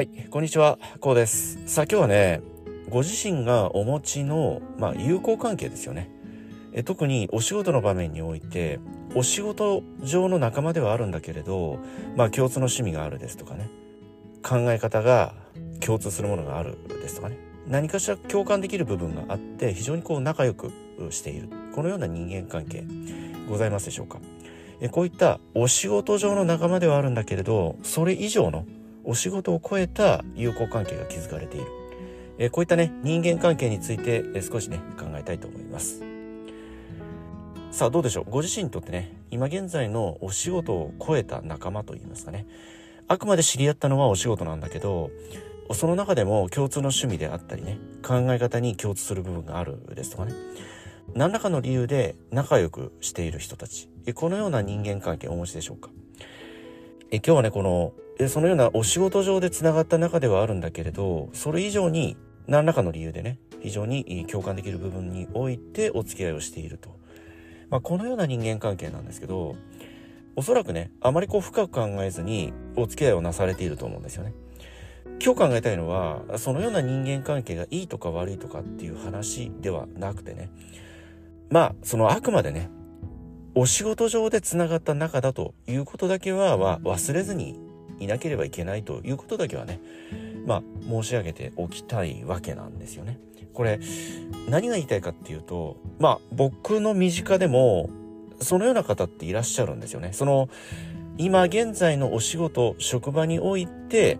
はい、こんにちは、こうです。さあ今日はね、ご自身がお持ちの、まあ、友好関係ですよね。え特にお仕事の場面において、お仕事上の仲間ではあるんだけれど、まあ共通の趣味があるですとかね、考え方が共通するものがあるですとかね、何かしら共感できる部分があって、非常にこう仲良くしている。このような人間関係ございますでしょうか。えこういったお仕事上の仲間ではあるんだけれど、それ以上のお仕事を超えた友好関係が築かれている。えこういったね、人間関係についてえ少しね、考えたいと思います。さあどうでしょう？ご自身にとってね、今現在のお仕事を超えた仲間といいますかね。あくまで知り合ったのはお仕事なんだけど、その中でも共通の趣味であったりね、考え方に共通する部分があるですとかね。何らかの理由で仲良くしている人たち。このような人間関係をお持ちでしょうか？え今日はね、この、そのようなお仕事上で繋がった中ではあるんだけれど、それ以上に何らかの理由でね、非常に共感できる部分においてお付き合いをしていると。まあ、このような人間関係なんですけど、おそらくね、あまりこう深く考えずにお付き合いをなされていると思うんですよね。今日考えたいのは、そのような人間関係がいいとか悪いとかっていう話ではなくてね、まあ、そのあくまでね、お仕事上で繋がった仲だということだけ、は忘れずにいなければいけないということだけはね、まあ、申し上げておきたいわけなんですよね。これ、何が言いたいかっていうと、まあ、僕の身近でも、そのような方っていらっしゃるんですよね。その、今現在のお仕事、職場において、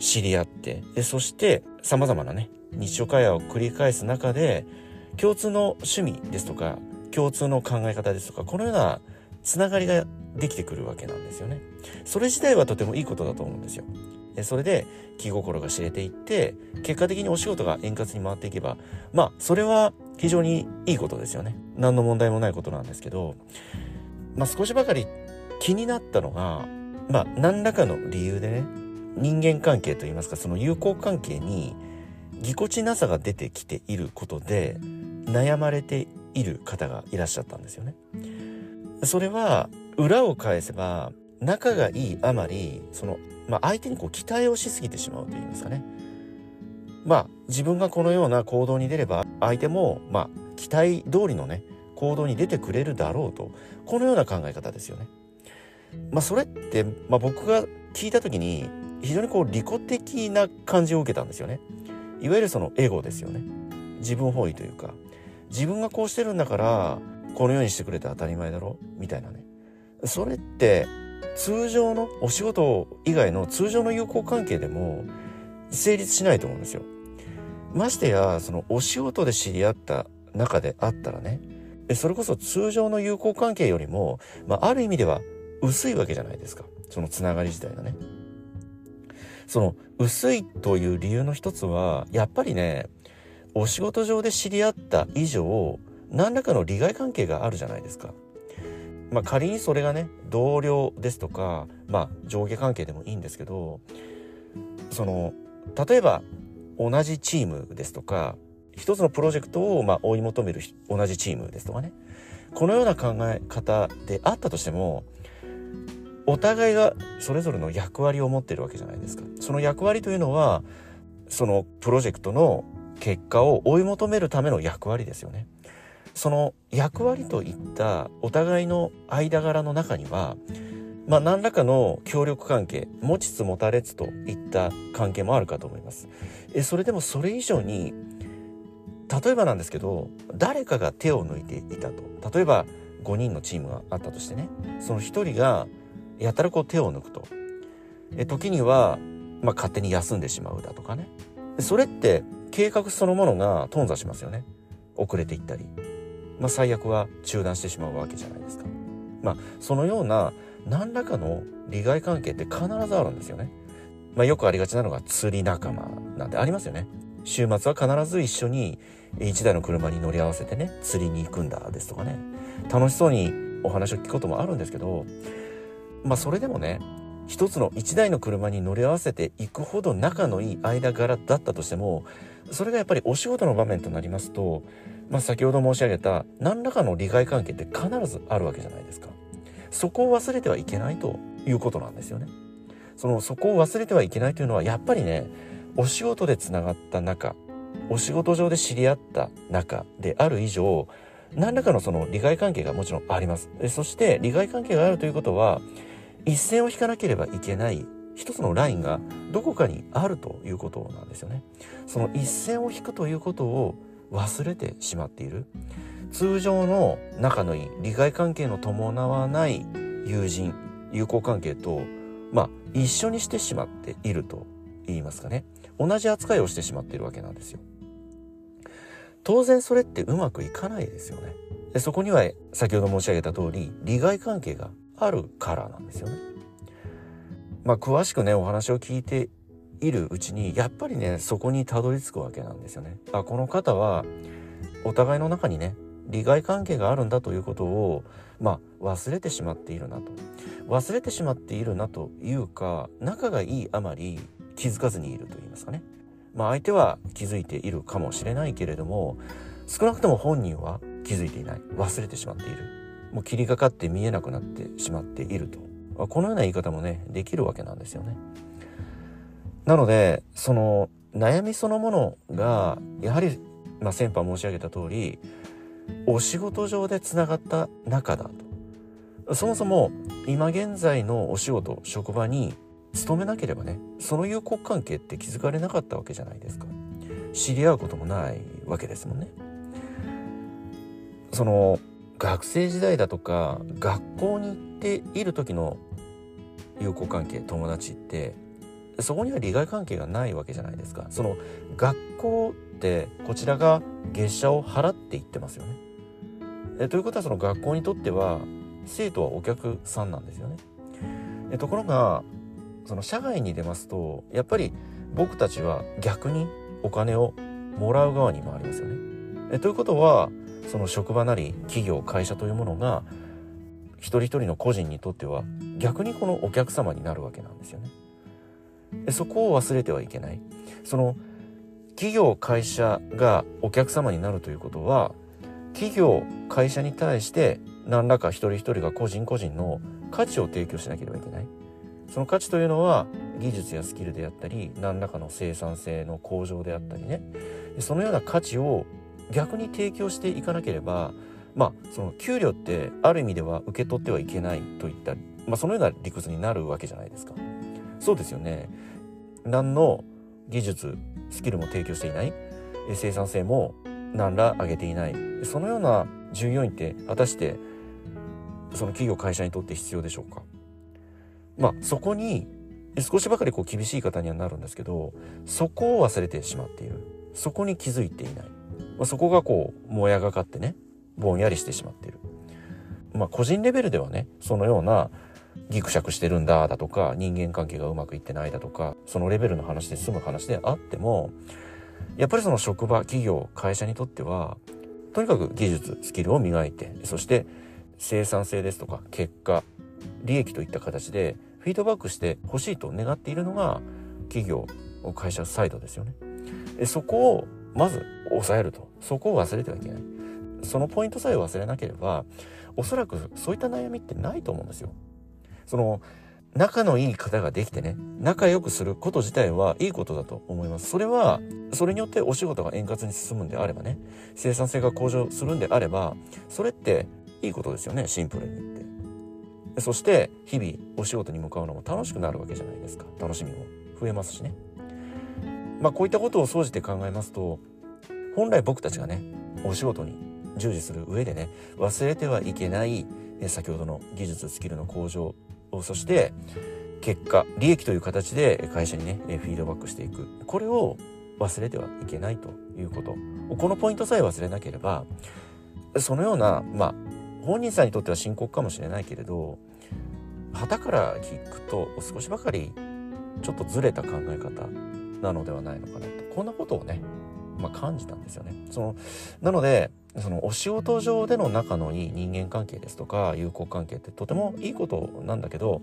知り合って、で、そして、様々なね、日常会話を繰り返す中で、共通の趣味ですとか、共通の考え方ですとか、このようなつながりができてくるわけなんですよね。それ自体はとてもいいことだと思うんですよ。それで気心が知れていって、結果的にお仕事が円滑に回っていけば、まあ、それは非常にいいことですよね。何の問題もないことなんですけど、まあ少しばかり気になったのが、まあ何らかの理由でね、人間関係といいますか、その友好関係にぎこちなさが出てきていることで悩まれている方がいらっしゃったんですよね。それは裏を返せば仲がいいあまりその、まあ、相手にこう期待をしすぎてしまうと言いますかね。まあ自分がこのような行動に出れば相手もまあ期待通りのね行動に出てくれるだろうとこのような考え方ですよね。まあそれって、まあ、僕が聞いた時に非常にこう利己的な感じを受けたんですよね。いわゆるそのエゴですよね。自分本位というか、自分がこうしてるんだから、このようにしてくれて当たり前だろみたいなね。それって、通常のお仕事以外の通常の友好関係でも成立しないと思うんですよ。ましてや、そのお仕事で知り合った中であったらね、それこそ通常の友好関係よりも、まあ、ある意味では薄いわけじゃないですか。そのつながり自体がね。その薄いという理由の一つは、やっぱりね、お仕事上で知り合った以上、何らかの利害関係があるじゃないですか。まあ仮にそれがね、同僚ですとか、まあ上下関係でもいいんですけど、その、例えば同じチームですとか、一つのプロジェクトをまあ追い求める同じチームですとかね。このような考え方であったとしても、お互いがそれぞれの役割を持ってるわけじゃないですか。その役割というのは、そのプロジェクトの結果を追い求めるための役割ですよね。その役割といったお互いの間柄の中には、まあ何らかの協力関係、持ちつ持たれつといった関係もあるかと思います。え、それでもそれ以上に、例えばなんですけど、誰かが手を抜いていたと。例えば5人のチームがあったとしてね、その1人がやたらこう手を抜くと。え時には、まあ、勝手に休んでしまうだとかね。それって計画そのものが頓挫しますよね。遅れていったり。まあ、最悪は中断してしまうわけじゃないですか。まあ、そのような何らかの利害関係って必ずあるんですよね。まあ、よくありがちなのが釣り仲間なんてありますよね。週末は必ず一緒に一台の車に乗り合わせてね、釣りに行くんだですとかね。楽しそうにお話を聞くこともあるんですけど、まあそれでもね、一つの一台の車に乗り合わせていくほど仲のいい間柄だったとしても、それがやっぱりお仕事の場面となりますと、まあ先ほど申し上げた何らかの利害関係って必ずあるわけじゃないですか。そこを忘れてはいけないということなんですよね。そのそこを忘れてはいけないというのはやっぱりねお仕事でつながった仲お仕事上で知り合った仲である以上何らかのその利害関係がもちろんありますそして利害関係があるということは一線を引かなければいけない一つのラインがどこかにあるということなんですよねその一線を引くということを忘れてしまっている。通常の仲のいい利害関係の伴わない友人友好関係とまあ一緒にしてしまっていると言いますかね。同じ扱いをしてしまっているわけなんですよ。当然それってうまくいかないですよね。でそこには先ほど申し上げた通り利害関係があるからなんですよね。まあ詳しくねお話を聞いているうちにやっぱりねそこにたどり着くわけなんですよね。あこの方はお互いの中にね利害関係があるんだということをまあ忘れてしまっているなと。忘れてしまっているなというか仲がいいあまり気づかずにいると言いますかね。まあ相手は気づいているかもしれないけれども少なくとも本人は気づいていない。忘れてしまっている。もう霧がかって見えなくなってしまっていると。このような言い方もねできるわけなんですよね。なのでその悩みそのものがやはり、まあ、先般申し上げた通りお仕事上でつながった仲だと。そもそも今現在のお仕事職場に勤めなければねその友好関係って築かれなかったわけじゃないですか。知り合うこともないわけですもんね。その学生時代だとか学校に行っている時の友好関係友達ってそこには利害関係がないわけじゃないですか。その学校ってこちらが月謝を払っていってますよね。えということはその学校にとっては生徒はお客さんなんですよね。えところがその社外に出ますとやっぱり僕たちは逆にお金をもらう側に回りますよね。えということはその職場なり企業会社というものが一人一人の個人にとっては逆にこのお客様になるわけなんですよね。そこを忘れてはいけない。その企業会社がお客様になるということは企業会社に対して何らか一人一人が個人個人の価値を提供しなければいけない。その価値というのは技術やスキルであったり何らかの生産性の向上であったりね。そのような価値を逆に提供していかなければまあその給料ってある意味では受け取ってはいけないといった、まあ、そのような理屈になるわけじゃないですか。そうですよね。何の技術スキルも提供していない。生産性も何ら上げていない。そのような従業員って果たしてその企業会社にとって必要でしょうか。まあそこに少しばかりこう厳しい方にはなるんですけどそこを忘れてしまっている。そこに気づいていない、まあ、そこがこうもやがかってねぼんやりしてしまっている。まあ個人レベルではねそのようなギクシャクしてるんだだとか人間関係がうまくいってないだとかそのレベルの話で済む話であってもやっぱりその職場企業会社にとってはとにかく技術スキルを磨いてそして生産性ですとか結果利益といった形でフィードバックしてほしいと願っているのが企業会社サイドですよね。そこをまず抑えると。そこを忘れてはいけない。そのポイントさえ忘れなければおそらくそういった悩みってないと思うんですよ。その仲のいい方ができてね仲良くすること自体はいいことだと思います。それはそれによってお仕事が円滑に進むんであればね生産性が向上するんであればそれっていいことですよねシンプルに言って。そして日々お仕事に向かうのも楽しくなるわけじゃないですか。楽しみも。増えますしね。まあこういったことを総じて考えますと本来僕たちがねお仕事に従事する上でね忘れてはいけない先ほどの技術スキルの向上そして結果利益という形で会社にねフィードバックしていく。これを忘れてはいけないということ。このポイントさえ忘れなければそのようなまあ本人さんにとっては深刻かもしれないけれど旗から聞くと少しばかりちょっとずれた考え方なのではないのかなと。こんなことをね、まあ、感じたんですよね。そのなのでそのお仕事上での仲のいい人間関係ですとか友好関係ってとてもいいことなんだけど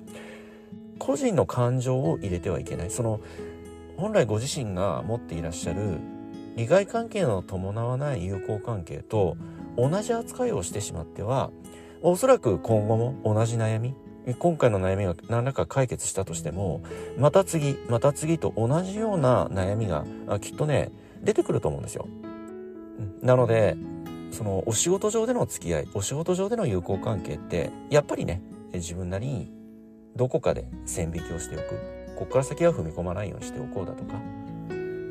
個人の感情を入れてはいけないその本来ご自身が持っていらっしゃる利害関係の伴わない友好関係と同じ扱いをしてしまってはおそらく今後も同じ悩み今回の悩みが何らか解決したとしてもまた次また次と同じような悩みがきっとね出てくると思うんですよ。なのでそのお仕事上での付き合いお仕事上での友好関係ってやっぱりね自分なりにどこかで線引きをしておく。ここから先は踏み込まないようにしておこうだとか。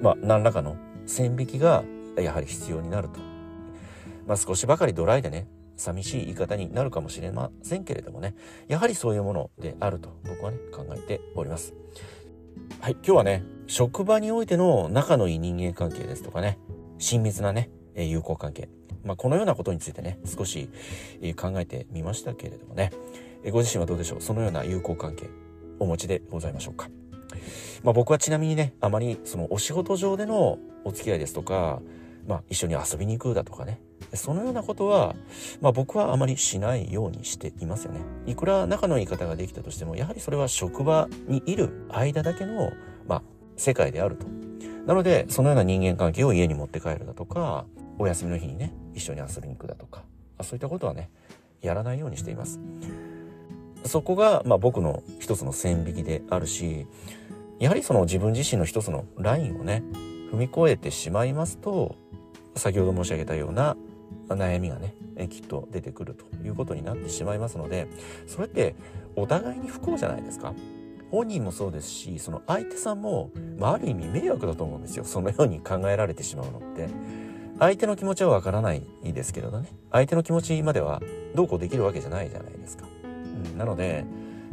まあ何らかの線引きがやはり必要になると。まあ少しばかりドライでね寂しい言い方になるかもしれませんけれどもね。やはりそういうものであると僕はね考えております。はい今日はね職場においての仲のいい人間関係ですとかね。親密なね友好関係。まあ、このようなことについてね少し考えてみましたけれどもねご自身はどうでしょう？そのような友好関係お持ちでございましょうか？まあ、僕はちなみにねあまりそのお仕事上でのお付き合いですとか、まあ、一緒に遊びに行くだとかねそのようなことは、まあ、僕はあまりしないようにしていますよね。いくら仲のいい方ができたとしても、やはりそれは職場にいる間だけの、まあ、世界であると。なので、そのような人間関係を家に持って帰るだとか、お休みの日にね、一緒に遊びに行くだとか、そういったことはね、やらないようにしています。そこが、まあ、僕の一つの線引きであるし、やはりその自分自身の一つのラインをね、踏み越えてしまいますと、先ほど申し上げたような悩みがねきっと出てくるということになってしまいますのでそれってお互いに不幸じゃないですか。本人もそうですしその相手さんも、まあ、ある意味迷惑だと思うんですよ。そのように考えられてしまうのって。相手の気持ちはわからないですけれどね。相手の気持ちまではどうこうできるわけじゃないじゃないですか、うん、なので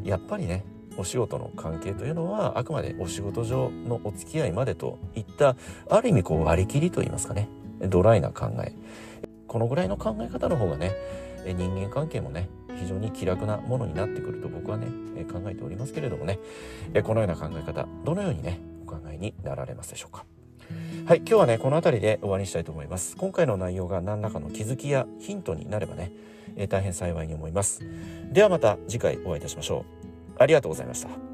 やっぱりねお仕事の関係というのはあくまでお仕事上のお付き合いまでといったある意味こう割り切りといいますかね。ドライな考え。このぐらいの考え方の方がね人間関係もね非常に気楽なものになってくると僕はね考えておりますけれどもね。このような考え方どのようにねお考えになられますでしょうか。はい今日はねこの辺りで終わりにしたいと思います。今回の内容が何らかの気づきやヒントになればねえ大変幸いに思います。ではまた次回お会いいたしましょう。ありがとうございました。